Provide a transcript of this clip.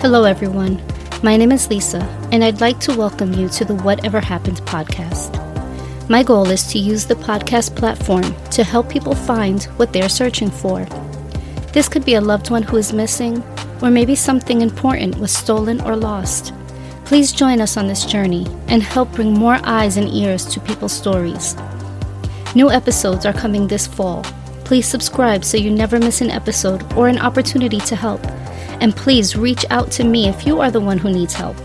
Hello, everyone. My name is Lisa, and I'd like to welcome you to the Whatever Happened podcast. My goal is to use the podcast platform to help people find what they're searching for. This could be a loved one who is missing, or maybe something important was stolen or lost. Please join us on this journey and help bring more eyes and ears to people's stories. New episodes are coming this fall. Please subscribe so you never miss an episode or an opportunity to help. And please reach out to me if you are the one who needs help.